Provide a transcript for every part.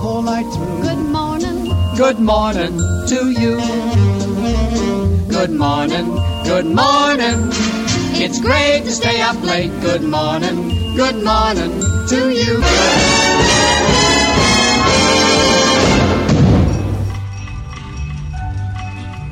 the whole night through. Good morning. Good morning to you. Good morning, good morning. It's great to stay up late. Good morning, good morning to you.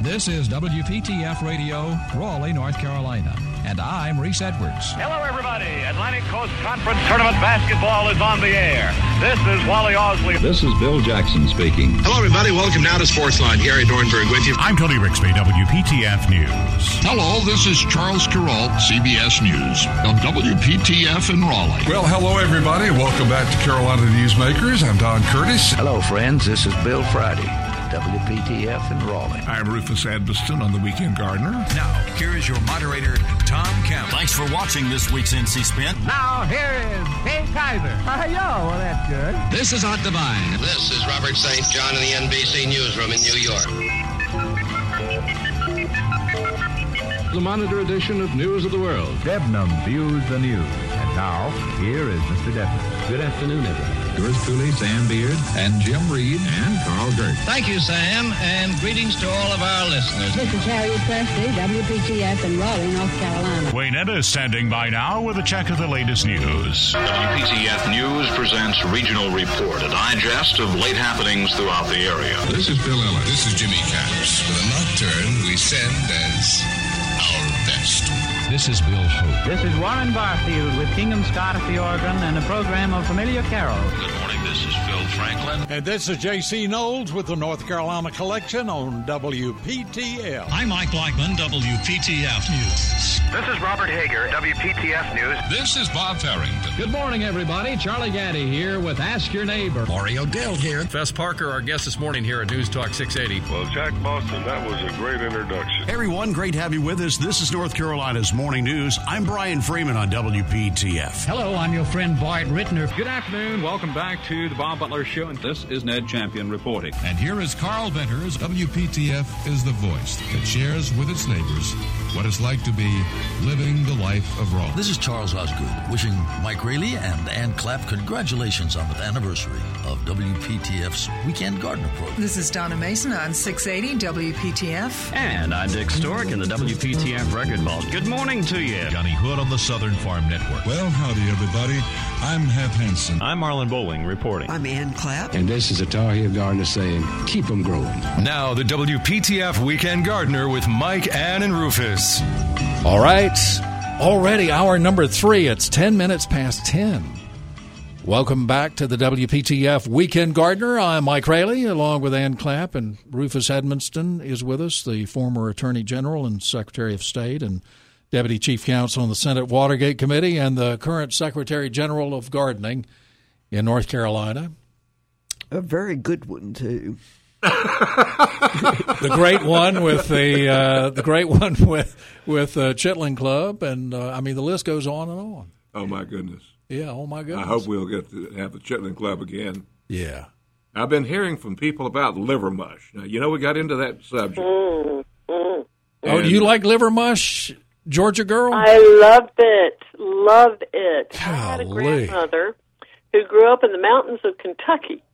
This is WPTF Radio, Raleigh, North Carolina. And I'm Reese Edwards. Hello, everybody. Atlantic Coast Conference Tournament basketball is on the air. This is Wally Osley. This is Bill Jackson speaking. Hello, everybody. Welcome now to Sportsline. Gary Dornberg with you. I'm Tony Rixby, WPTF News. Hello, this is Charles Carroll, CBS News, on WPTF in Raleigh. Well, hello, everybody. Welcome back to Carolina Newsmakers. I'm Don Curtis. Hello, friends. This is Bill Friday. WPTF in Raleigh. I'm Rufus Edmisten on the Weekend Gardener. Now, here is your moderator, Tom Campbell. Thanks for watching this week's NC Spin. Now, here is Kay Kyser. Hi, yo, well, that's good. This is Art Divine. This is Robert St. John in the NBC Newsroom in New York. The Monitor edition of News of the World. Debnam views the news. And now, here is Mr. Debnam. Good afternoon, everyone. Yours truly, Sam Beard, and Jim Reed, and Carl Gert. Thank you, Sam, and greetings to all of our listeners. This is Harriet Presley, WPTF in Raleigh, North Carolina. Wayne Ed is standing by now with a check of the latest news. WPTF News presents Regional Report, a digest of late happenings throughout the area. This is Bill Ellis. This is Jimmy Capps. With a nocturne we send as our best. This is Bill Hope. This is Warren Barfield with Kingdom Scott at the organ and a program of familiar carols. Franklin. And this is J.C. Knowles with the North Carolina Collection on WPTF. I'm Mike Blackman, WPTF News. This is Robert Hager, WPTF News. This is Bob Farrington. Good morning, everybody. Charlie Gaddy here with Ask Your Neighbor. Mario Dell here. Fess Parker, our guest this morning here at News Talk 680. Well, Jack Boston, that was a great introduction. Everyone, great to have you with us. This is North Carolina's Morning News. I'm Brian Freeman on WPTF. Hello, I'm your friend Bart Rittner. Good afternoon. Welcome back to the Bob Butler Show. And this is Ned Champion reporting. And here is Carl Venters. WPTF is the voice that shares with its neighbors what it's like to be living the life of Raleigh. This is Charles Osgood wishing Mike Raley and Ann Clapp congratulations on the anniversary of WPTF's Weekend Gardener program. This is Donna Mason on 680 WPTF. And I'm Dick Stork in the WPTF Record Vault. Good morning to you. Johnny Hood on the Southern Farm Network. Well, howdy, everybody. I'm Hap Hansen. I'm Marlon Bowling reporting. I'm Ann Clapp. And this is a Tar Heel Gardener saying, keep them growing. Now, the WPTF Weekend Gardener with Mike, Ann, and Rufus. All right. Already hour number three. It's 10 minutes past 10. Welcome back to the WPTF Weekend Gardener. I'm Mike Raley, along with Ann Clapp, and Rufus Edmisten is with us, the former Attorney General and Secretary of State and Deputy Chief Counsel on the Senate Watergate Committee, and the current Secretary General of Gardening in North Carolina. A very good one, too. the great one with the uh, the great one with with uh, Chitlin Club, and uh, I mean the list goes on and on. Oh my goodness! Yeah, oh my goodness! I hope we'll get to have the Chitlin Club again. Yeah, I've been hearing from people about liver mush. Now you know we got into that subject. Mm, mm, oh, do you like liver mush, Georgia girl? I loved it, loved it. Golly. I had a grandmother who grew up in the mountains of Kentucky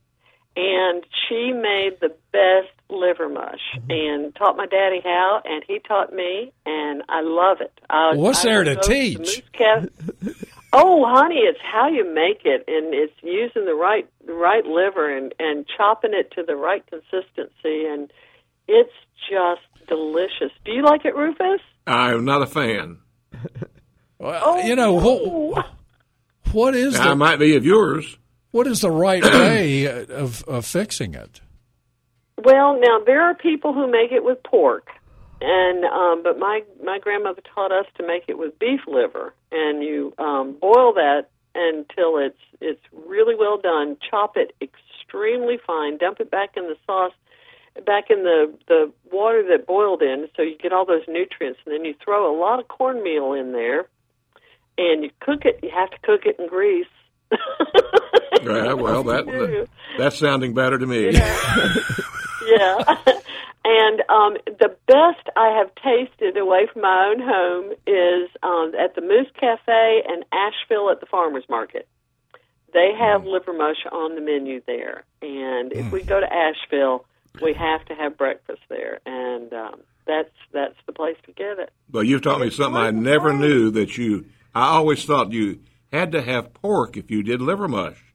and she made the best liver mush Mm-hmm. and taught my daddy how and he taught me and I love it. I, What's I there to teach? To oh, honey, it's how you make it and it's using the right the right liver and and chopping it to the right consistency and it's just delicious. Do you like it, Rufus? I'm not a fan. well, oh, you know what? What is? I the, might be of yours. What is the right way of, of fixing it? Well, now there are people who make it with pork, and um, but my my grandmother taught us to make it with beef liver, and you um, boil that until it's it's really well done. Chop it extremely fine. Dump it back in the sauce, back in the the water that boiled in, so you get all those nutrients, and then you throw a lot of cornmeal in there, and you cook it. You have to cook it in grease. yeah, well, that, that, that's sounding better to me. Yeah. yeah. And um, the best I have tasted away from my own home is um, at the Moose Cafe in Asheville at the Farmers Market. they have liver mush on the menu there, and if we go to Asheville, we have to have breakfast there, and um, that's that's the place to get it. Well, you've taught me something I never knew that you. I always thought you had to have pork if you did liver mush,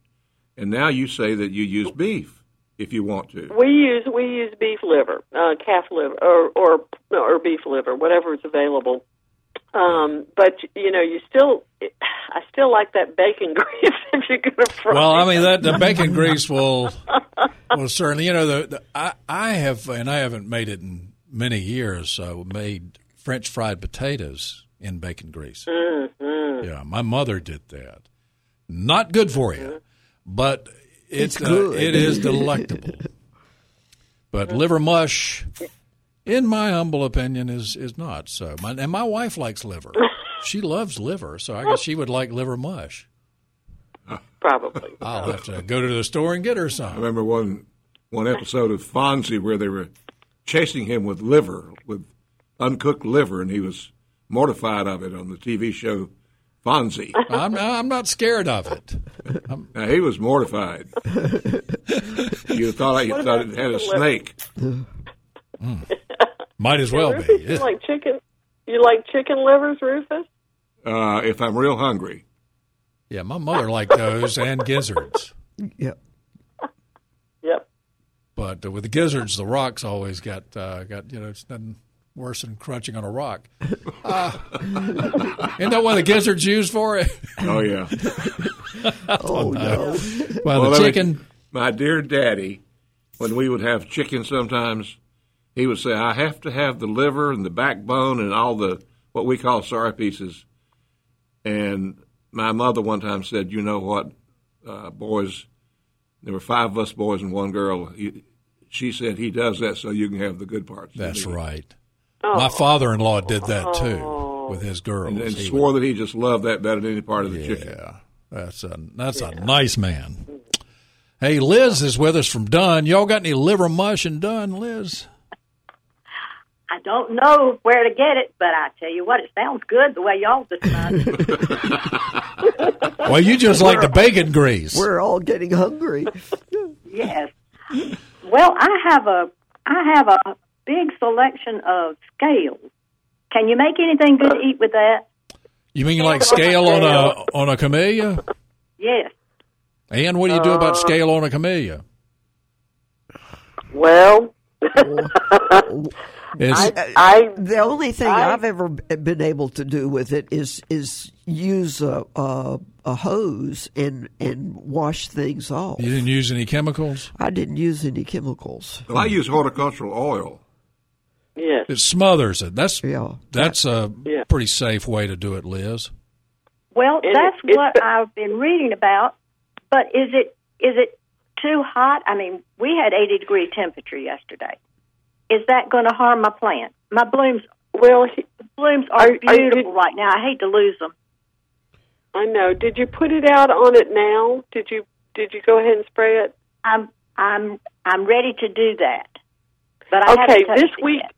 and now you say that you use beef if you want to. We use we use beef liver, uh, calf liver, or or or beef liver, whatever is available. Um, but you know, you still, I still like that bacon grease if you're going to fry. Well, I mean that the bacon grease will will certainly. You know, the, the I I have and I haven't made it in many years. Uh, made French fried potatoes in bacon grease. Mm-hmm. Yeah, my mother did that. Not good for you, but it's, It's good. Uh, it is delectable. But liver mush, in my humble opinion, is is not so. My, and my wife likes liver. She loves liver, so I guess she would like liver mush. Probably. I'll have to go to the store and get her some. I some. remember one one episode of Fonzie where they were chasing him with liver, with uncooked liver, and he was mortified of it on the TV show Fonzie. I'm I'm not scared of it. Now, he was mortified. you thought you thought it had a the liver? snake. Might as well Rufus, be. you like chicken? You like chicken livers, Rufus? Uh, if I'm real hungry, Yeah, my mother liked those and gizzards. Yep. Yep. But uh, with the gizzards, the rocks always got uh, got you know it's nothing worse than crunching on a rock. Uh, isn't that what the gizzards used for it? oh yeah. Oh no. Well, Well, the let me- chicken. my dear daddy, when we would have chicken sometimes, he would say, I have to have the liver and the backbone and all the what we call sorry pieces. And my mother one time said, You know what, uh, boys, there were five of us boys and one girl. He, she said he does that so you can have the good parts. That's right. Oh. My father-in-law did that too oh. with his girls. And, and He swore that he just loved that better than any part of the chicken. Yeah, that's a that's a nice man. Hey, Liz is with us from Dunn. Y'all got any liver mush in Dunn, Liz? I don't know where to get it, but I tell you what, it sounds good the way y'all describe it. Well, you just like the bacon grease. We're all getting hungry. yes. Well, I have a I have a big selection of scales. Can you make anything good to eat with that? You mean like scale on a on a camellia? Yes. And what do you do about uh, scale on a camellia? Well, I, I the only thing I- I've ever been able to do with it is is use a a, a hose and and wash things off. you didn't use any chemicals. I didn't use any chemicals. Well, I use horticultural oil. Yes. It smothers it. That's Yeah. that's a Yeah. pretty safe way to do it, Liz. Well, And that's it's- what I've been reading about. But is it is it too hot? I mean, we had 80 degree temperature yesterday. Is that going to harm my plant? My blooms Well, he, blooms are, Are- are you- beautiful right now. I hate to lose them. I know. Did you put it out on it now? Did you Did you go ahead and spray it? I'm I'm I'm ready to do that. But I okay, this week. yet.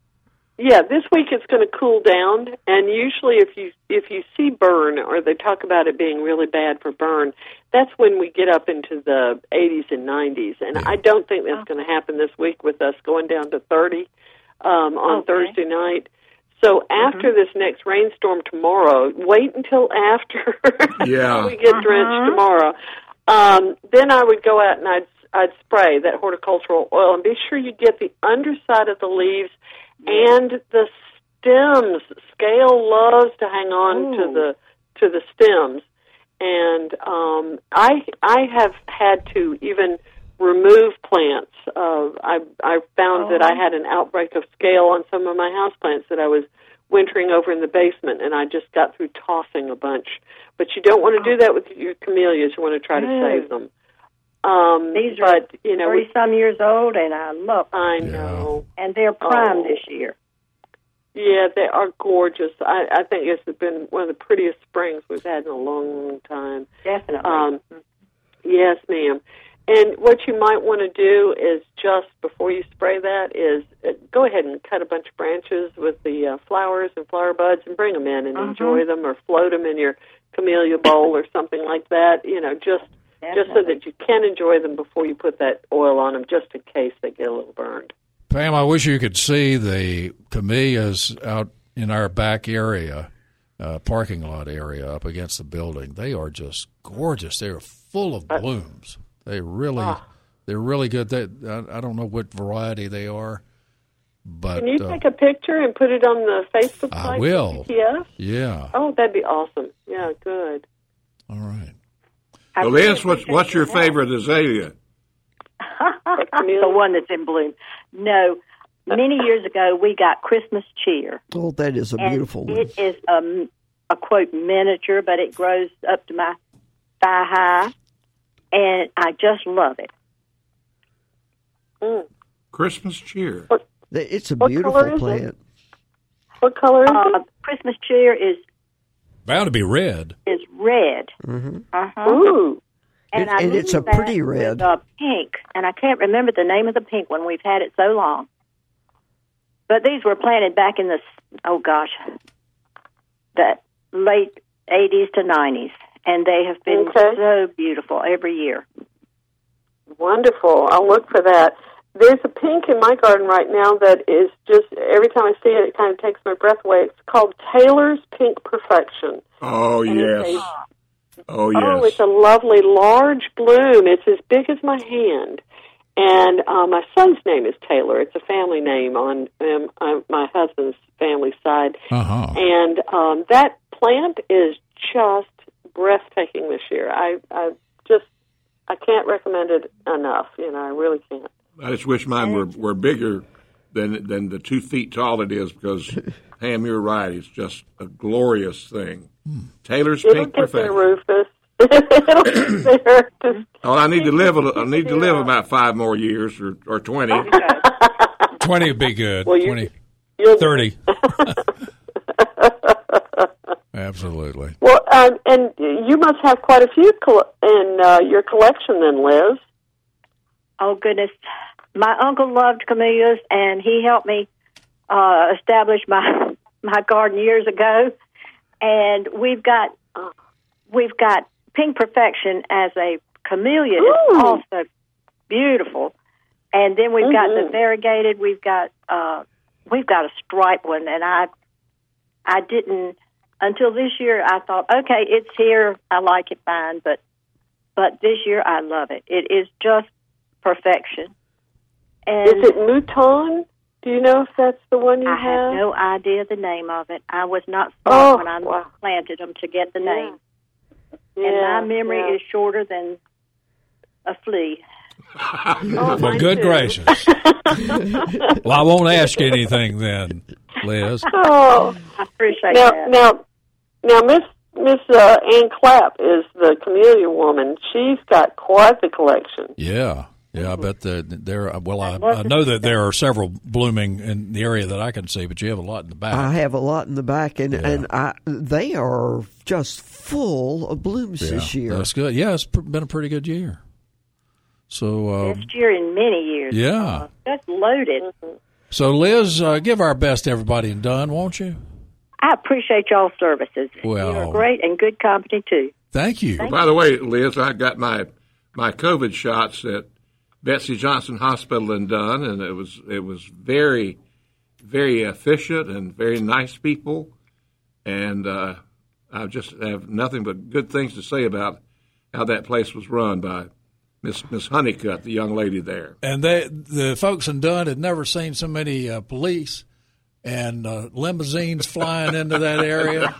Yeah, this week it's going to cool down, and usually if you if you see burn or they talk about it being really bad for burn, that's when we get up into the 80s and 90s, and I don't think that's going to happen this week with us going down to 30 um, on Okay. Thursday night. So after this next rainstorm tomorrow, wait until after Yeah. we get drenched tomorrow. Um, then I would go out and I'd I'd spray that horticultural oil and be sure you get the underside of the leaves and the stems. Scale loves to hang on to the to the stems, and um, I I have had to even remove plants. Uh, I I found that I had an outbreak of scale on some of my house plants that I was wintering over in the basement, and I just got through tossing a bunch. But you don't want to do that with your camellias. You want to try to save them. Um, These are but you know, Thirty some years old, and I love. Them. I know. And they're prime Oh. this year. Yeah, they are gorgeous. I, I think it's been one of the prettiest springs we've had in a long time. Definitely. Um, yes, ma'am. And what you might want to do is just before you spray that is uh, go ahead and cut a bunch of branches with the uh, flowers and flower buds and bring them in and Mhm. enjoy them or float them in your camellia bowl or something like that. You know, just just so that you can enjoy them before you put that oil on them, just in case they get a little burned. Pam, I wish you could see the camellias out in our back area, uh, parking lot area up against the building. They are just gorgeous. They are full of blooms. They really, Ah. they're really good. They, I, I don't know what variety they are, but Can you uh, take a picture and put it on the Facebook I site? will. Yeah. yeah. Oh, that'd be awesome. Yeah, good. All right. So, Liz, what's what's your favorite azalea? the one that's in bloom. No, many years ago we got Christmas cheer. Oh, that is a beautiful one. It is a, a quote miniature, but it grows up to my thigh high, and I just love it. Christmas cheer. It's a What beautiful color is it? plant. What color is uh, Christmas cheer is Bound to be red. is red. Mm-hmm. Uh huh. Ooh. And, And- I and it's a pretty red. With, uh, pink, and I can't remember the name of the pink one. We've had it so long. But these were planted back in the oh gosh, the late eighties to nineties, and they have been Okay. so beautiful every year. Wonderful. I'll look for that. There's a pink in my garden right now that is just every time I see it, it kind of takes my breath away. It's called Taylor's Pink Perfection. Oh And yes. a- Oh yes. Oh, yes. it's a lovely large bloom. It's as big as my hand. And uh, my son's name is Taylor. It's a family name on um, uh, my husband's family side. Uh-huh. And um, that plant is just breathtaking this year. I, I just I can't recommend it enough. You know, I really can't. I just wish mine were, were bigger than than the two feet tall it is because Ham, you're right. It's just a glorious thing. Taylor's It'll pink get there, perfection. Rufus. It'll get there. Just Oh, I need to live. a- I need to live about five more years or, or twenty. 20 would be good. Well, you- 20, you'll- 30. Absolutely. Well, um, and you must have quite a few coll- in uh, your collection, then, Liz. Oh goodness, my uncle loved camellias, and he helped me uh, establish my my garden years ago. And we've got we've got pink perfection as a camellia. It's also beautiful. And then we've got the Mhm. variegated. We've got uh, we've got a striped one, and I I didn't until this year. I thought, okay, it's here. I like it fine, but but this year I love it. It is just perfection. And Is it Mouton? Do you know if that's the one you I have? have no idea the name of it. I was not Oh, smart when I wow. planted them to get the Yeah. name, and Yeah, my memory yeah. is shorter than a flea. Oh, Well, good too. gracious. well, I won't ask anything then, Liz. Oh, I appreciate now, that. now, now, Miss Miss uh, Ann Clapp is the camellia woman. She's got quite the collection. Yeah. Yeah, I bet the, there. Well, I, I know that there are several blooming in the area that I can see, but you have a lot in the back. I have a lot in the back, and and I they are just full of blooms yeah, this year. That's good. Yeah, it's been a pretty good year. So, uh, Best year in many years. Yeah. Uh, just loaded. so Liz, uh, give our best to everybody in Dunn, won't you? I appreciate y'all's services. Well- You're great and good company too. Thank you. By the way, Liz, I got my my COVID shots at Betsy Johnson Hospital in Dunn, and it was it was very very efficient and very nice people, and uh, I just have nothing but good things to say about how that place was run by Miss Miss Honeycutt, the young lady there. And they, the folks in Dunn had never seen so many uh, police and uh, limousines flying into that area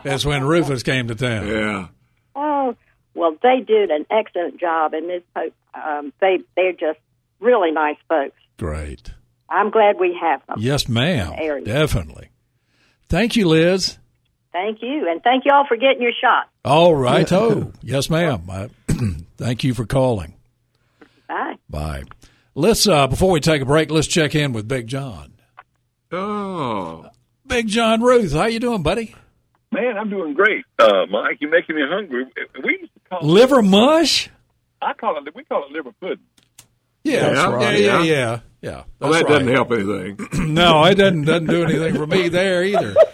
as when Rufus came to town. Yeah. Oh, well, they did an excellent job, and Ms. Pope, um, they they're just really nice folks. Great. I'm glad we have them. Yes, ma'am. area. Definitely. Thank you, Liz. Thank you, and thank you all for getting your shot. All right. Oh, yes, ma'am. I, thank you for calling. Bye. Bye. Let's uh, before we take a break, let's check in with Big John. Oh, Big John Ruth, how you doing, buddy? Man, I'm doing great, uh, Mike. You're making me hungry. We used call Liver mush? I call it. We call it liver pudding. Yeah, That's yeah, right, yeah, yeah. yeah, yeah. well, That's that doesn't help anything. no, it doesn't doesn't do anything for me there either.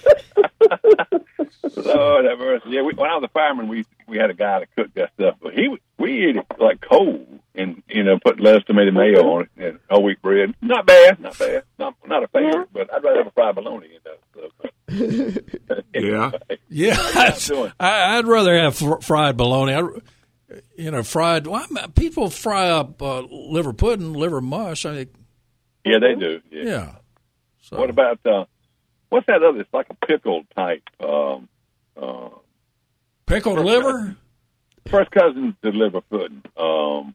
Lord have mercy. Yeah, we, when I was a fireman, we used to we had a guy that cooked that stuff, but he we ate it like cold and you know put less tomato mayo on it and whole wheat bread. Not bad, not bad, not not a favorite, yeah. but I'd rather have a fried bologna. You know. So. yeah, yeah. I, I'd rather have fr- fried bologna. I, you know, fried. Well, people fry up uh, liver pudding, liver mush. I think. yeah, they do. Yeah. yeah. So. What about uh, what's that other? It's like a pickled type. Um, uh, Pickled liver? First cousin to liver pudding. Um,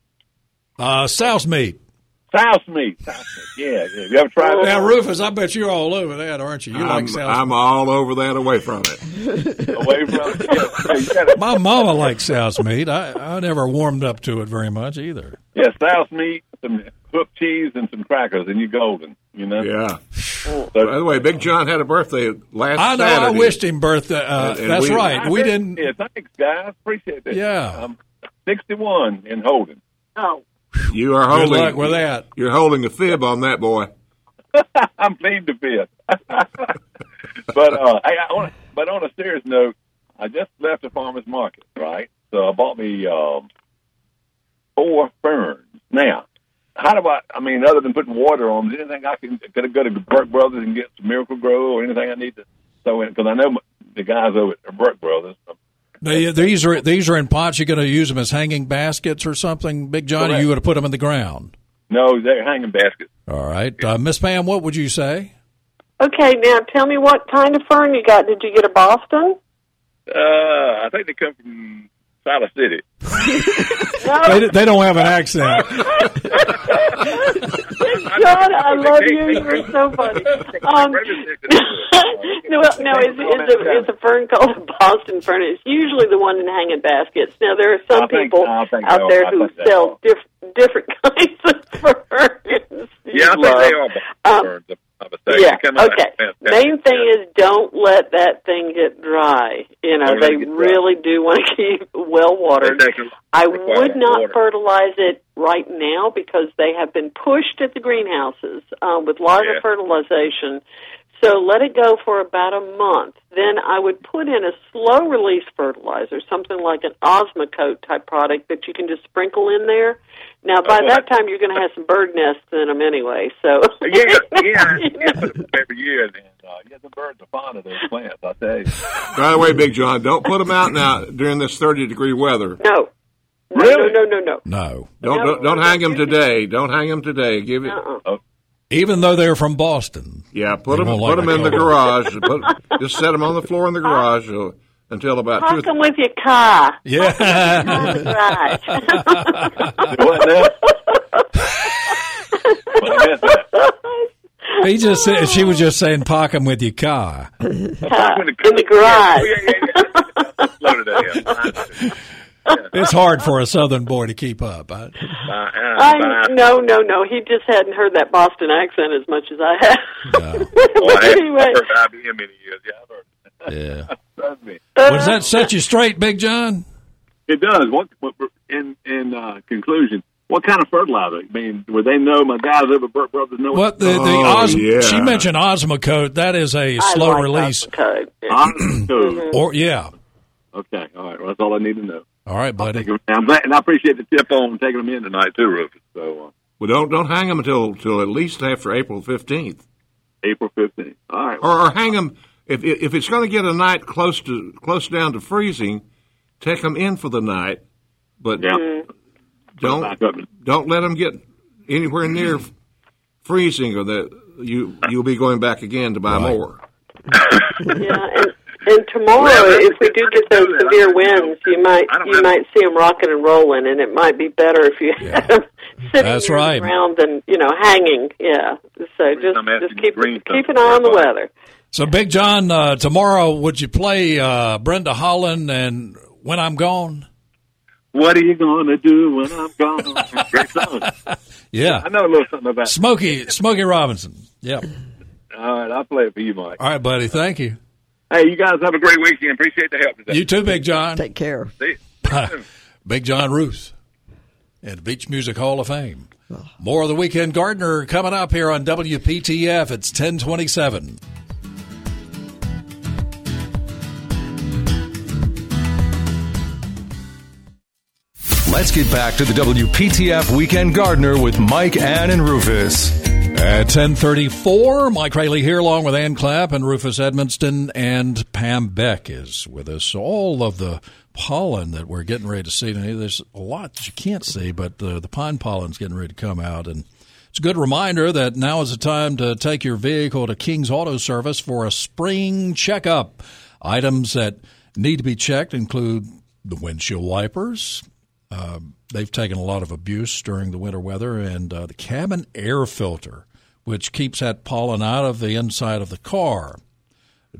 uh, souse meat. Souse meat. Souse meat. Yeah, yeah. You ever tried that? Now, Rufus, I bet you're all over that, aren't you? You I'm, like souse I'm meat. all over that away from it. away from it? Yeah. My mama likes souse meat. I, I never warmed up to it very much either. Yeah, souse meat, some hook cheese, and some crackers, and you're golden. You know? Yeah. So, By the way, Big John had a birthday last I know. Saturday. I wished him birthday. Uh, and, and that's we, right. we didn't. Yeah, thanks, guys. Appreciate that. Yeah. I'm 61 in Holden. Oh. You are holding. Good luck with that. You're holding a fib on that boy. I'm pleased to fib. but uh, I, I wanna, but on a serious note, I just left the farmers market, right? So I bought me um, four ferns. Now, how do I? I mean, other than putting water on, is anything I can could I go to Burke Brothers and get some Miracle-Gro or anything I need to sow in? Because I know the guys over at Burke Brothers. They, these are these are in pots. You're going to use them as hanging baskets or something, Big Johnny. Or you going to put them in the ground? No, they're hanging baskets. All right, uh, Miss Pam, what would you say? Okay, now tell me what kind of fern you got. Did you get a Boston? Uh, I think they come from Siler City. they, they don't have an accent. God, I love you. You're so funny. Um, no, no, it's, it's, a, it's a fern called a Boston fern. It's usually the one in hanging baskets. Now, there are some think, people out there who sell diff- different kinds of ferns. Yeah, I think they are um, ferns. Yeah. Okay. Main thing is don't let that thing get dry. You know, they really do want to keep well watered. I would not water. fertilize it right now because they have been pushed at the greenhouses uh, with larger Yeah. fertilization. So let it go for about a month. Then I would put in a slow release fertilizer, something like an Osmocote type product that you can just sprinkle in there. Now by Oh, that time you're going to have some bird nests in them anyway. So yeah, yeah, yeah. Every year, and uh, yeah, the birds are fond of those plants. I tell you. By the way, Big John, don't put them out now during this 30 degree weather. No. No, Really? no, no, no, no. No, Don't No, don't, don't hang them today. Don't hang them today. Give it. Uh-uh. Even though they're from Boston. Yeah, put They them won't put like them in the the garage. Put, just set them on the floor in the garage uh, until about two. Park them with your car. Yeah. That's right. What now? What is he just said she was just saying park them with your car. Uh, in the garage. Yeah, yeah, yeah, yeah. Slow it down. It's hard for a Southern boy to keep up. I, Bye, uh, I, no, no, no. He just hadn't heard that Boston accent as much as I have. no. Oh, I anyway, I've heard IBM many years. Yeah, I've heard. Yeah. Trust me. Does that set you straight, Big John? It does. What, what in in uh, conclusion, what kind of fertilizer? I mean, would they know my guys over at Burke Brothers know What the the Oh, Os- yeah. she mentioned Osmocote. That is a I slow like release. Osmocote. Osmocote. Or yeah. Okay, all right. Well, that's all I need to know. All right, buddy. I'm glad, and I appreciate the tip on taking them in tonight too, Rufus. So uh, Well, don't don't hang them until till at least after April 15th, April fifteenth. All right. or, or hang them if if it's going to get a night close to close down to freezing. Take them in for the night, but Yeah. don't Back up. don't let them get anywhere near freezing, or that you you'll be going back again to buy Right. more. Yeah, and, and tomorrow, Well, if we do get those don't severe winds, you might you might see them rocking and rolling, and it might be better if you Yeah. have them sitting That's right. the ground than you know hanging. Yeah, so just I'm just keep keep an eye on the weather. So, Big John, uh, tomorrow would you play uh, Brenda Holloway and When I'm Gone? What are you going to do when I'm gone? Great song. Yeah. I know a little something about. Smokey Smokey Robinson. Yep. All right, I'll play it for you, Mike. All right, buddy. Thank you. Hey, you guys have a great weekend. Appreciate the help today. You too, Big John. Take care. See you. Big John Ruth at Beach Music Hall of Fame. More of the Weekend Gardener coming up here on WPTF. It's 1027. Let's get back to the WPTF Weekend Gardener with Mike, Ann, and Rufus. At 1034, Mike Raley here along with Ann Clapp and Rufus Edmisten and Pam Beck is with us. All of the pollen that we're getting ready to see today, there's a lot that you can't see, but the, the pine pollen's getting ready to come out. And it's a good reminder that now is the time to take your vehicle to King's Auto Service for a spring checkup. Items that need to be checked include the windshield wipers, uh, they've taken a lot of abuse during the winter weather, and uh, the cabin air filter, which keeps that pollen out of the inside of the car.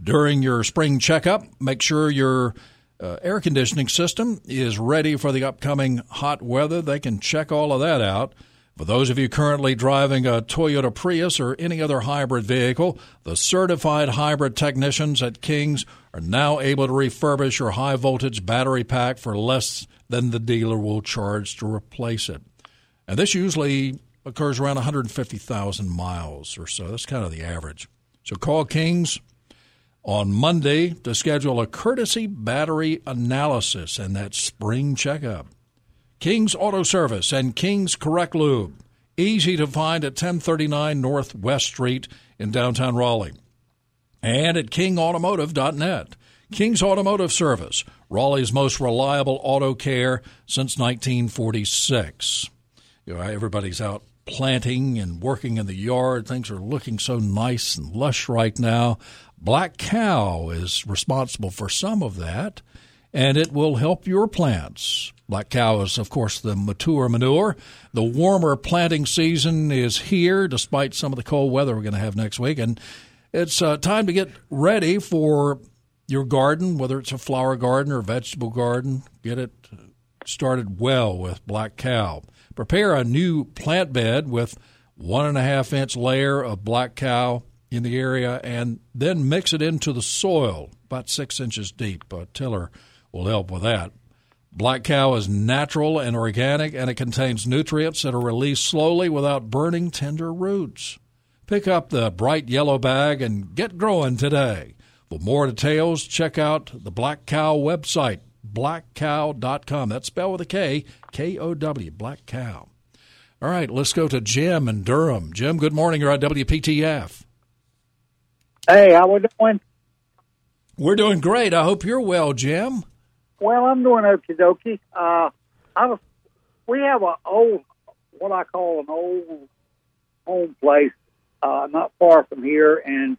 During your spring checkup, make sure your uh, air conditioning system is ready for the upcoming hot weather. They can check all of that out. For those of you currently driving a Toyota Prius or any other hybrid vehicle, the certified hybrid technicians at King's are now able to refurbish your high voltage battery pack for less than the dealer will charge to replace it. And this usually occurs around 150,000 miles or so. That's kind of the average. So call King's on Monday to schedule a courtesy battery analysis and that spring checkup. King's Auto Service and King's Correct Lube. Easy to find at 1039 Northwest Street in downtown Raleigh. And at kingautomotive.net. King's Automotive Service, Raleigh's most reliable auto care since 1946. You know, everybody's out planting and working in the yard. Things are looking so nice and lush right now. Black Cow is responsible for some of that, and it will help your plants. Black Cow is, of course, the mature manure. The warmer planting season is here, despite some of the cold weather we're going to have next week. And it's uh, time to get ready for your garden, whether it's a flower garden or a vegetable garden. Get it started well with Black Cow. Prepare a new plant bed with one and a half inch layer of Black Cow in the area and then mix it into the soil about six inches deep. A tiller will help with that. Black Cow is natural and organic, and it contains nutrients that are released slowly without burning tender roots. Pick up the bright yellow bag and get growing today. For more details, check out the Black Cow website, blackcow.com. That's spelled with a K, K O W, Black Cow. All right, let's go to Jim in Durham. Jim, good morning. You're on WPTF. Hey, how are we doing? We're doing great. I hope you're well, Jim. Well, I'm doing okie dokie. Uh, I was, we have an old, what I call an old home place, uh, not far from here, and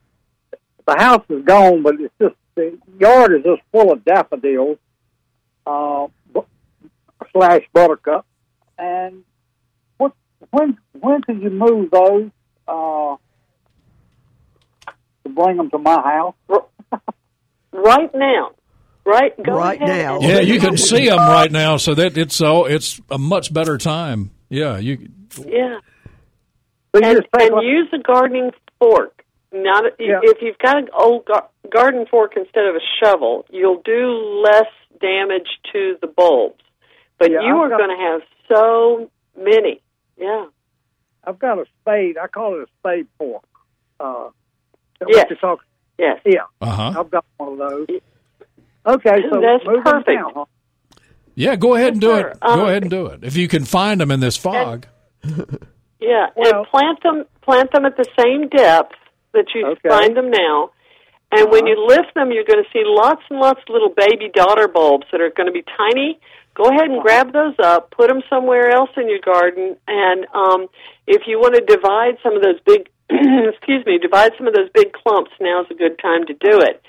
the house is gone, but it's just the yard is just full of daffodils, uh, slash buttercup, and what when when can you move those uh, to bring them to my house? right now. Right, Go right ahead. now. Yeah, you can see them right now, so that it's so it's a much better time. Yeah, you. Yeah, and, and use a gardening fork. Not Yeah. if you've got an old gar- garden fork instead of a shovel, you'll do less damage to the bulbs. But Yeah, you I've are got- going to have so many. Yeah. I've got a spade. I call it a spade fork. Uh, Yes. You're? Yes. Yeah. Uh-huh. I've got one of those. Okay, so That's move perfect. down, huh? Yeah, go ahead and do Yes, it. Um, go ahead and do it if you can find them in this fog. Yeah, and plant them plant them at the same depth that you Okay. find them now. And when you lift them, you're going to see lots and lots of little baby daughter bulbs that are going to be tiny. Go ahead and grab those up, put them somewhere else in your garden, and um, if you want to divide some of those big, excuse me, divide some of those big clumps, now's a good time to do it.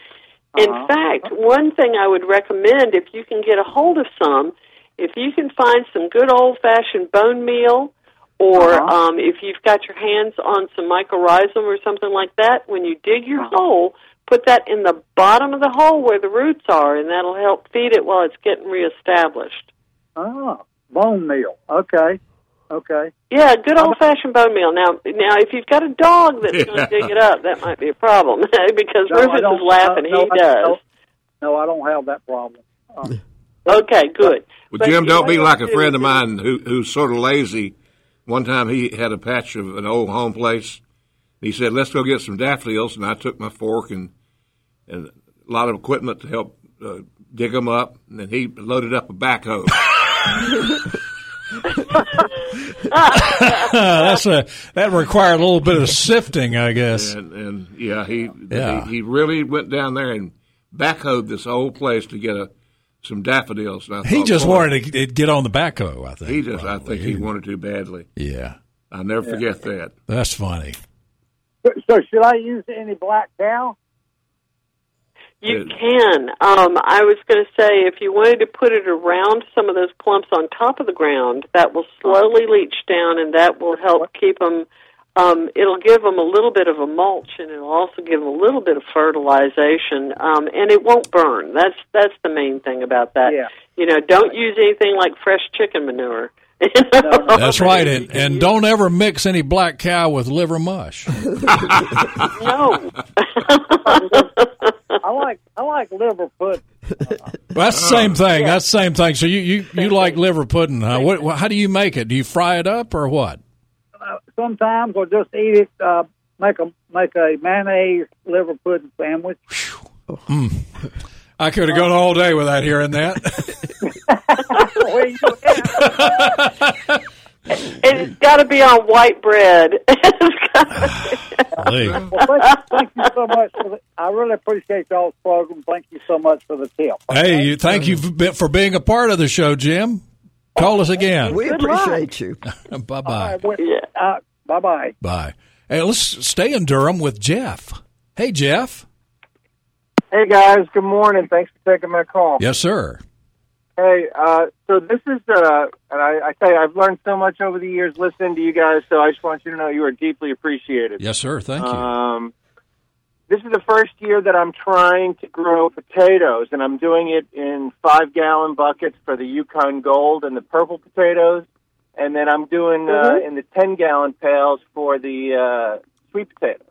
In Uh-huh. fact, one thing I would recommend, if you can get a hold of some, if you can find some good old fashioned bone meal, or Uh-huh. um, if you've got your hands on some mycorrhizum or something like that, when you dig your Uh-huh. hole, put that in the bottom of the hole where the roots are, and that'll help feed it while it's getting reestablished. Ah, bone meal. Okay. Okay. Yeah, good old fashioned bone meal. Now, now, if you've got a dog that's going to dig it up, that might be a problem because No, Rufus is laughing. no, he I- does. no. No, I don't have that problem. Uh, Okay, good. Well, But Jim, don't be like a friend of mine who who's sort of lazy. One time he had a patch of an old home place. He said, "Let's go get some daffodils," and I took my fork and and a lot of equipment to help uh, dig them up, and then he loaded up a backhoe. That's a that required a little bit of sifting, I guess. And, and yeah, he, Yeah. he he really went down there and backhoed this whole place to get a some daffodils. And I He thought, just boy, wanted to get on the backhoe. I think He just, I think he wanted to badly. Yeah, I'll never forget that. that's funny. So should I use any black cow? You can. Um, I was going to say, if you wanted to put it around some of those clumps on top of the ground, that will slowly leach down, and that will help keep them. Um, it'll give them a little bit of a mulch, and it'll also give them a little bit of fertilization, um, and it won't burn. That's that's the main thing about that. Yeah. You know, don't use anything like fresh chicken manure. That's right, and, and don't ever mix any black cow with liver mush. no. I like I like liver pudding. That's the same thing. That's the same thing. So you, you, you like liver pudding? Huh? What, what? How do you make it? Do you fry it up or what? Uh, sometimes I'll just eat it. Uh, make a make a mayonnaise liver pudding sandwich. Mm. I could have gone all day without hearing that. Where you And it's got to be on white bread. Well, thank, thank you so much. For the, I really appreciate y'all's program. Thank you so much for the tip. Hey, you, thank you for for being a part of the show, Jim. Call us again. We appreciate you. bye bye. Uh, bye bye. Bye. Hey, let's stay in Durham with Jeff. Hey, Jeff. Hey guys, good morning. Thanks for taking my call. Yes, sir. Hey, uh, so this is, uh, and I, I tell you, I've learned so much over the years listening to you guys. So I just want you to know you are deeply appreciated. Yes, sir. Thank you. Um, this is the first year that I'm trying to grow potatoes, and I'm doing it in five gallon buckets for the Yukon Gold and the purple potatoes, and then I'm doing uh, in the ten gallon pails for the uh, sweet potatoes.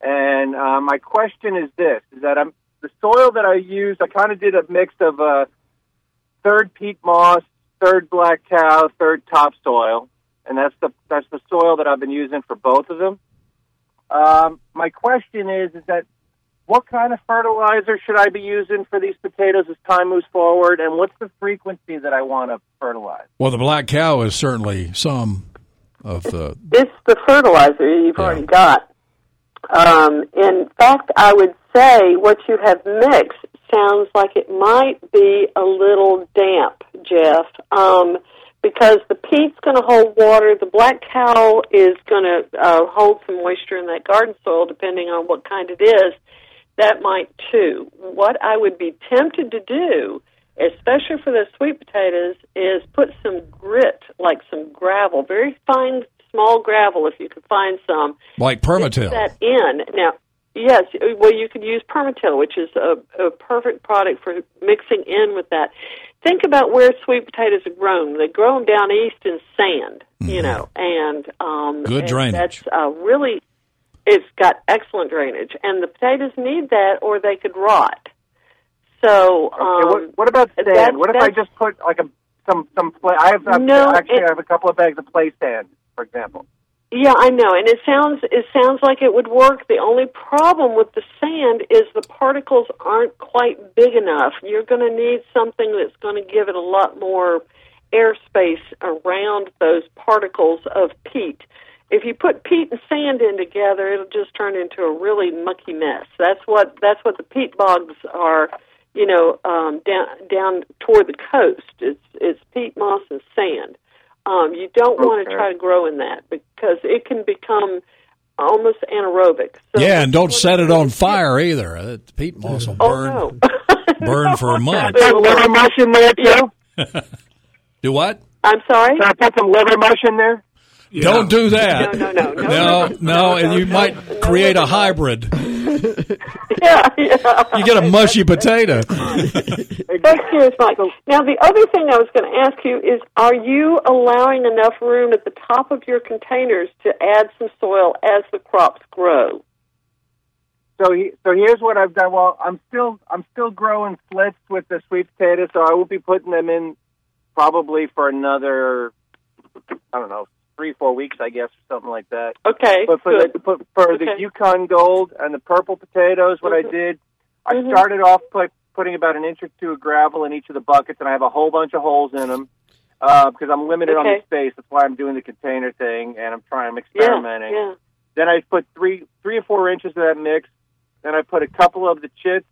And uh, my question is this: is that I'm the soil that I used. I kind of did a mix of uh, third peat moss, third black cow, third topsoil, and that's the that's the soil that I've been using for both of them. Um, my question is, is that what kind of fertilizer should I be using for these potatoes as time moves forward, and what's the frequency that I want to fertilize? Well, the black cow is certainly some of the. It's the fertilizer you've already got. Um, in fact, I would say what you have mixed sounds like it might be a little damp, Jeff, um, because the peat's going to hold water. The black cow is going to uh, hold some moisture in that garden soil, depending on what kind it is. That might too. What I would be tempted to do, especially for the sweet potatoes, is put some grit, like some gravel, very fine, small gravel, if you could find some. Like PermaTill. That in now. Yes, well, you could use PermaTill, which is a, a perfect product for mixing in with that. Think about where sweet potatoes are grown. They grow them down east in sand, you know, and um, Good and drainage. That's uh, really, it's got excellent drainage, and the potatoes need that, or they could rot. So, um, Okay, what, what about sand? that's- what if I just put like a some some play? I have I've- No, actually it- I have a couple of bags of play sand, for example. Yeah, I know, and it sounds it sounds like it would work. The only problem with the sand is the particles aren't quite big enough. You're going to need something that's going to give it a lot more airspace around those particles of peat. If you put peat and sand in together, it'll just turn into a really mucky mess. That's what that's what the peat bogs are. You know, um, down down toward the coast, it's it's peat moss and sand. Um, you don't want to try to grow in that because it can become almost anaerobic. So yeah, and don't set it on fire either. Uh, peat moss will burn, Oh, no. burn for a month. Put liver mush in there too. Do what? I'm sorry. Can I put some liver mush in there? Don't do that. No, no, no, no, no, and you might create a hybrid. Yeah, yeah. You get a mushy potato. That's serious, Mike. Now, the other thing I was going to ask you is, are you allowing enough room at the top of your containers to add some soil as the crops grow? So he, so here's what I've done. Well, I'm still I'm still growing slits with the sweet potatoes, so I will be putting them in probably for another I don't know three four weeks, I guess, or something like that. Okay, But for good. the but for the Yukon Gold and the purple potatoes, what I did, I Mhm. started off put putting about an inch or two of gravel in each of the buckets, and I have a whole bunch of holes in them uh, because I'm limited on the space. That's why I'm doing the container thing, and I'm trying. I'm experimenting. Yeah, yeah. Then I put three, three or four inches of that mix. Then I put a couple of the chits,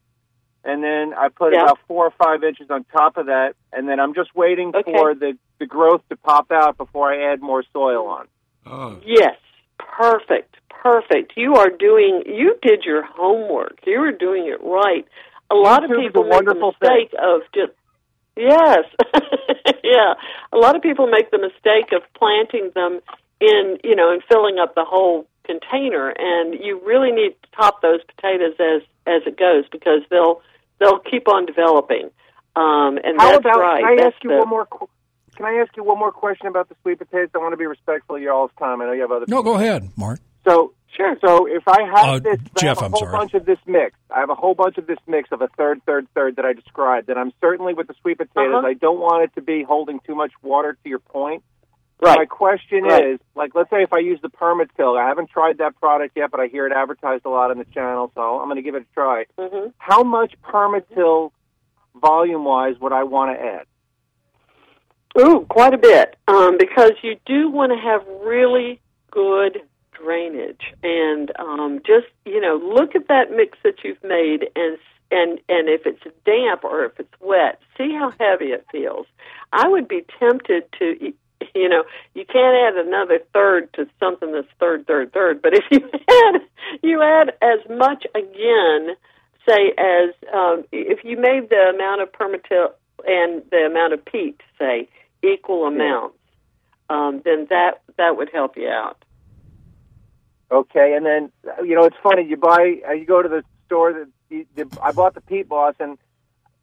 and then I put Yeah. about four or five inches on top of that, and then I'm just waiting Okay. for the the growth to pop out before I add more soil on. Oh, Yes, perfect, perfect. You are doing. You did your homework. You were doing it right. A lot of YouTube is people a make the wonderful thing. mistake of just. Yes, yeah. A lot of people make the mistake of planting them in, you know, and filling up the whole container. And you really need to top those potatoes as as it goes because they'll they'll keep on developing. Um, and How that's about? right. Can I That's ask you the- one more? Can I ask you one more question about the sweet potatoes? I want to be respectful of y'all's time. I know you have other. No, go ahead, Mark. So sure. So if I have Uh, this, Jeff, I have I'm a whole sorry. bunch of this mix. I have a whole bunch of this mix of a third, third, third that I described. And I'm certainly with the sweet potatoes. Uh-huh. I don't want it to be holding too much water. To your point. Right. My question Right. is, like, let's say if I use the PermaTill, I haven't tried that product yet, but I hear it advertised a lot on the channel, so I'm going to give it a try. Mhm. How much PermaTill, volume-wise, would I want to add? Ooh, quite a bit. Um, because you do want to have really good drainage, and um, just you know, look at that mix that you've made, and and and if it's damp or if it's wet, see how heavy it feels. I would be tempted to. You know, you can't add another third to something that's third, third, third. But if you add, you add as much again, say as um, if you made the amount of PermaTill and the amount of peat, say equal amounts, um, then that that would help you out. Okay, and then you know it's funny. You buy, uh, you go to the store. That you, the, I bought the peat moss, and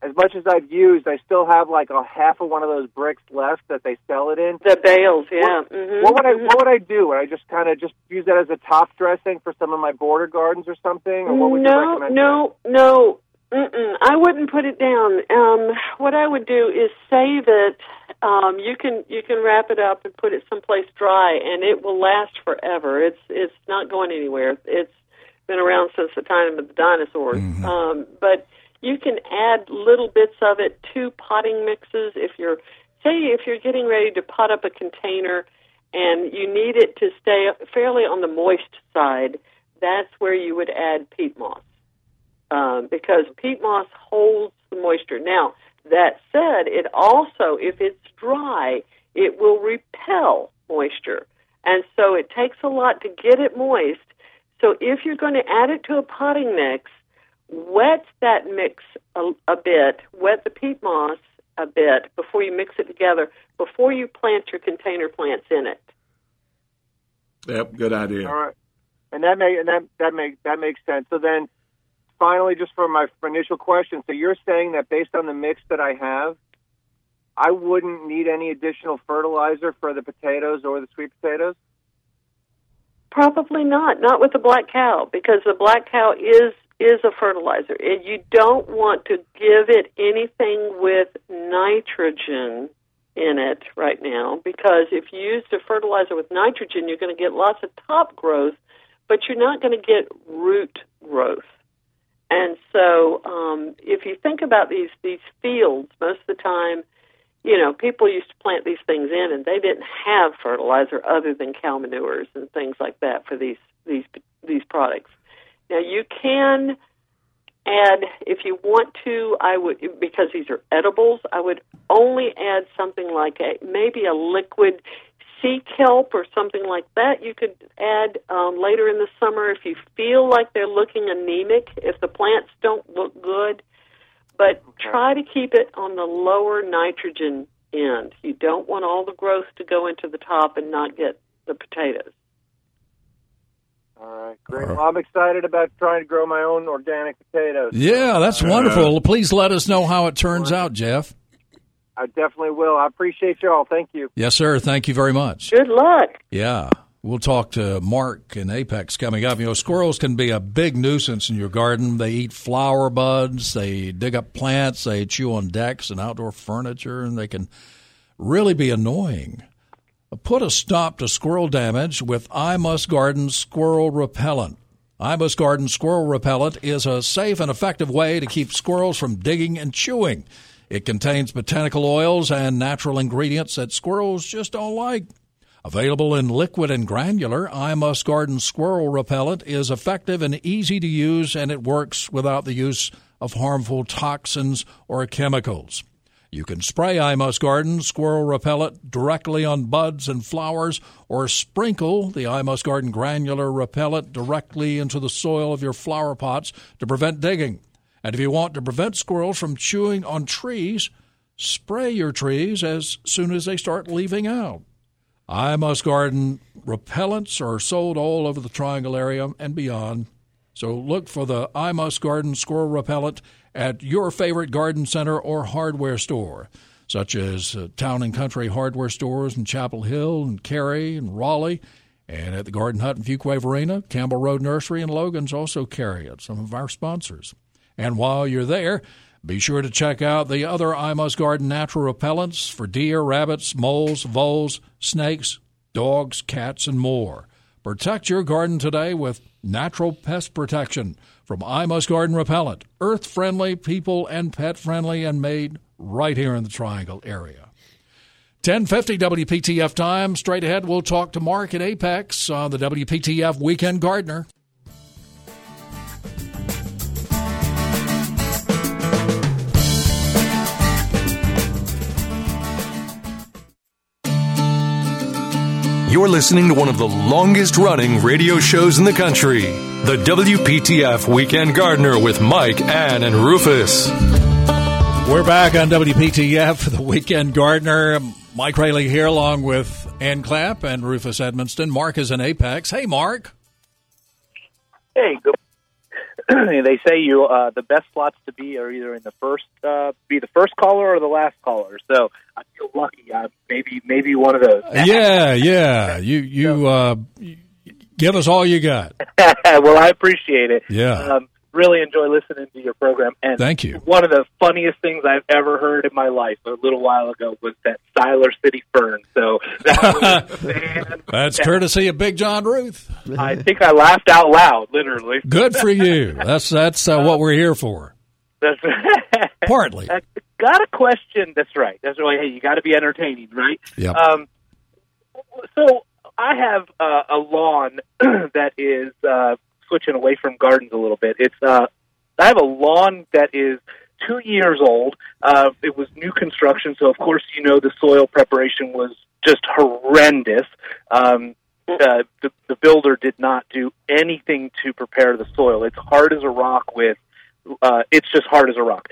as much as I've used, I still have like a half of one of those bricks left that they sell it in. The bales, yeah. What, mhm, what would I. What would I do? Would I just kind of just use that as a top dressing for some of my border gardens or something, or what would you no, recommend? no, no. Mm-mm. I wouldn't put it down. Um, what I would do is save it. Um, you can you can wrap it up and put it someplace dry, and it will last forever. It's it's not going anywhere. It's been around since the time of the dinosaurs. Um, but you can add little bits of it to potting mixes if you're say if you're getting ready to pot up a container and you need it to stay fairly on the moist side. That's where you would add peat moss um, because peat moss holds the moisture. Now, that said, it also, if it's dry, it will repel moisture. And so it takes a lot to get it moist. So if you're going to add it to a potting mix, wet that mix a, a bit, wet the peat moss a bit before you mix it together, before you plant your container plants in it. Yep, good idea. All right, and that may and that that makes that makes sense. So then, finally, just for my initial question, so you're saying that based on the mix that I have, I wouldn't need any additional fertilizer for the potatoes or the sweet potatoes. Probably not. Not with the black cow because the black cow is is a fertilizer. And you don't want to give it anything with nitrogen in it right now because if you use the fertilizer with nitrogen, you're going to get lots of top growth, but you're not going to get root growth. And so, um, if you think about these these fields, most of the time, you know, people used to plant these things in, and they didn't have fertilizer other than cow manures and things like that for these these these products. Now you can add if you want to. I would because these are edibles. I would only add something like a maybe a liquid sea kelp or something like that. You could add um, later in the summer if you feel like they're looking anemic. If the plants don't look good, but try to keep it on the lower nitrogen end. You don't want all the growth to go into the top and not get the potatoes. All right, great. Well, I'm excited about trying to grow my own organic potatoes. Yeah, that's wonderful. Please let us know how it turns out, Jeff. I definitely will. I appreciate y'all. Thank you. Yes, sir. Thank you very much. Good luck. Yeah. We'll talk to Mark and Apex coming up. You know, squirrels can be a big nuisance in your garden. They eat flower buds, they dig up plants, they chew on decks and outdoor furniture, and they can really be annoying. Put a stop to squirrel damage with I Must Garden Squirrel Repellent. I Must Garden Squirrel Repellent is a safe and effective way to keep squirrels from digging and chewing. It contains botanical oils and natural ingredients that squirrels just don't like. Available in liquid and granular, I Must Garden Squirrel Repellent is effective and easy to use, and it works without the use of harmful toxins or chemicals. You can spray I Must Garden squirrel repellent directly on buds and flowers or sprinkle the I Must Garden granular repellent directly into the soil of your flower pots to prevent digging. And if you want to prevent squirrels from chewing on trees, spray your trees as soon as they start leaving out. I Must Garden repellents are sold all over the Triangle area and beyond. So look for the I Must Garden squirrel repellent at your favorite garden center or hardware store, such as uh, Town and Country hardware stores in Chapel Hill and Cary and Raleigh, and at the Garden Hut in Fuquay Varina, Campbell Road Nursery and Logan's also carry it, some of our sponsors. And while you're there, be sure to check out the other I Must Garden natural repellents for deer, rabbits, moles, voles, snakes, dogs, cats, and more. Protect your garden today with natural pest protection from I Must Garden Repellent, earth friendly, people and pet friendly, and made right here in the Triangle area. 1050 WPTF time. Straight ahead, we'll talk to Mark at Apex on the WPTF Weekend Gardener. You're listening to one of the longest running radio shows in the country, the WPTF Weekend Gardener with Mike, Ann, and Rufus. We're back on WPTF, the Weekend Gardener. Mike Raley here, along with Ann Clapp and Rufus Edmisten. Mark is in Apex. Hey, Mark. Hey, good they say you uh, the best slots to be are either in the first uh, be the first caller or the last caller. So I feel lucky. I, maybe maybe one of those. yeah, yeah. You you uh, give us all you got. well, I appreciate it. Yeah. Um, really enjoy listening to your program. And Thank you. One of the funniest things I've ever heard in my life a little while ago was that Siler City Fern. So that was That's courtesy of Big John Ruth. I think I laughed out loud, literally. Good for you. That's that's uh, what we're here for. That's Partly. I got a question. That's right. That's right. Hey, you got to be entertaining, right? Yep. Um, so I have uh, a lawn that is uh, switching away from gardens a little bit. It's uh, I have a lawn that is two years old. Uh, it was new construction, so of course you know the soil preparation was just horrendous. Um, uh, the, the builder did not do anything to prepare the soil. It's hard as a rock. With uh, it's just hard as a rock.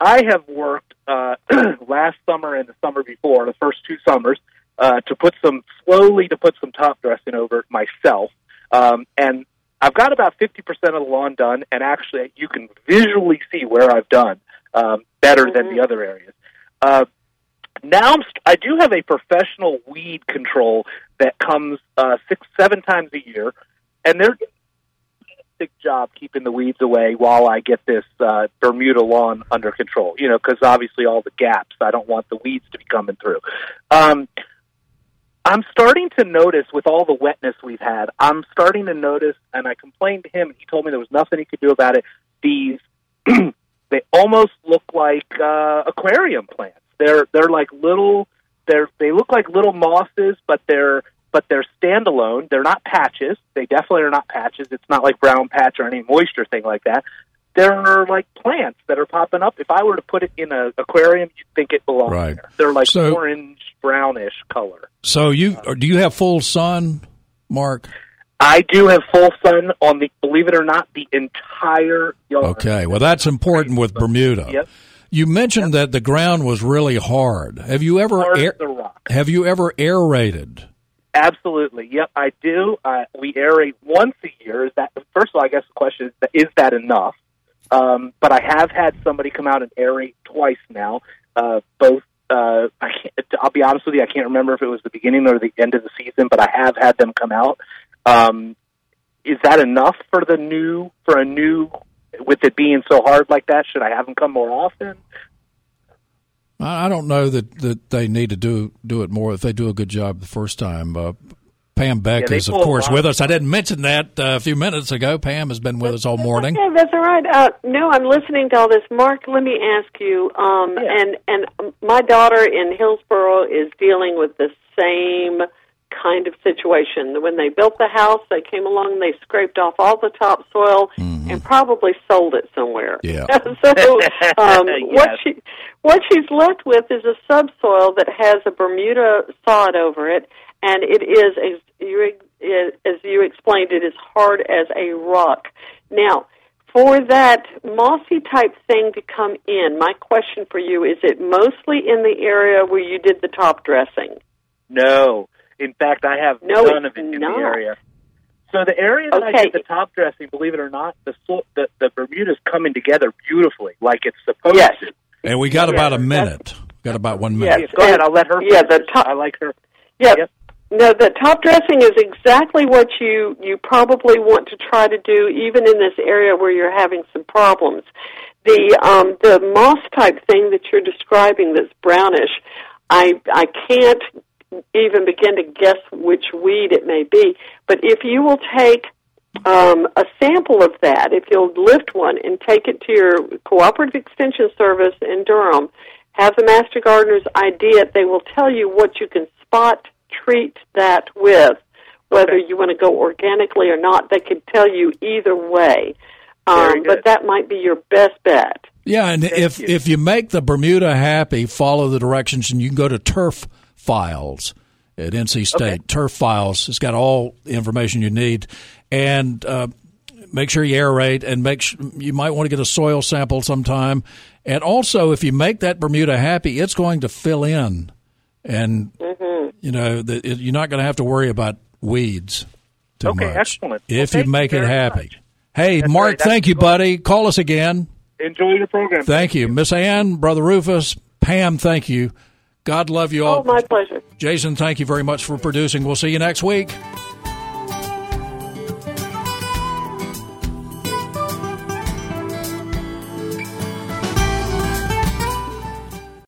I have worked uh, last summer and the summer before, the first two summers, uh, to put some slowly to put some top dressing over myself. Um, and I've got about 50% of the lawn done, and actually you can visually see where I've done um, better than the other areas. Uh, now I'm st- I do have a professional weed control that comes uh, six, seven times a year, and they're doing a fantastic job keeping the weeds away while I get this uh, Bermuda lawn under control. You know, because obviously all the gaps, I don't want the weeds to be coming through. Um, I'm starting to notice with all the wetness we've had, I'm starting to notice, and I complained to him, and he told me there was nothing he could do about it. These, they almost look like uh, aquarium plants. They're they're like little, they're they look like little mosses, but they're but they're standalone. They're not patches. They definitely are not patches. It's not like brown patch or any moisture thing like that. They're like plants that are popping up. If I were to put it in an aquarium, you'd think it belonged Right. there. They're like So- orange brownish color. So you do you have full sun, Mark? I do have full sun on the, believe it or not, the entire yard. Okay, well that's important with Bermuda. Yep. You mentioned that the ground was really hard. Have you ever air, as a rock. have you ever aerated? Absolutely. Yep, I do. Uh, we aerate once a year. Is that first of all? I guess the question is: Is that enough? Um, but I have had somebody come out and aerate twice now. Uh, both. Uh, I can't, I'll be honest with you. I can't remember if it was the beginning or the end of the season, but I have had them come out. Um, is that enough for the new for a new? With it being so hard like that, should I have them come more often? I don't know that, that they need to do do it more if they do a good job the first time. Uh, Pam Beck Yeah, is, of course, with us. I didn't mention that uh, a few minutes ago. Pam has been with us all morning. Yeah, that's all right. Uh, no, I'm listening to all this. Mark, let me ask you. Um, And and my daughter in Hillsborough is dealing with the same kind of situation. When they built the house, they came along and they scraped off all the topsoil and probably sold it somewhere. Yeah. so um, what she what she's left with is a subsoil that has a Bermuda sod over it, and it is as you as you explained, it is hard as a rock. Now, for that mossy type thing to come in, my question for you is: It mostly in the area where you did the top dressing? No. In fact, I have No, none of it in not. the area. So the area that I did the top dressing, believe it or not, the so- the, the Bermuda's coming together beautifully, like it's supposed Yes. to. And we got about a minute. Got about one minute. Yes. minute. Go ahead, I'll let her. Yeah, the top. I like her. Yeah. No, the top dressing is exactly what you you probably want to try to do, even in this area where you're having some problems. The um, the moss type thing that you're describing that's brownish, I I can't even begin to guess which weed it may be. But if you will take um, a sample of that, if you'll lift one and take it to your cooperative extension service in Durham, have the master gardeners ID it. They will tell you what you can spot treat that with, whether you want to go organically or not. They can tell you either way. Um, but that might be your best bet. Yeah, and if if you make the Bermuda happy, follow the directions, and you can go to Turf Files at NC State. Turf Files has got all the information you need, and uh, make sure you aerate, and make sh- you might want to get a soil sample sometime. And also, if you make that Bermuda happy, it's going to fill in, and you know the, it, you're not going to have to worry about weeds too Okay, much excellent. if Well, you thank you make it very happy. Hey, That's Mark, great. That's thank you, buddy. Call us again. Enjoy your program. Thank you. Miss Ann, Brother Rufus, Pam, thank you. God love you all. Oh, my pleasure. Jason, thank you very much for producing. We'll see you next week.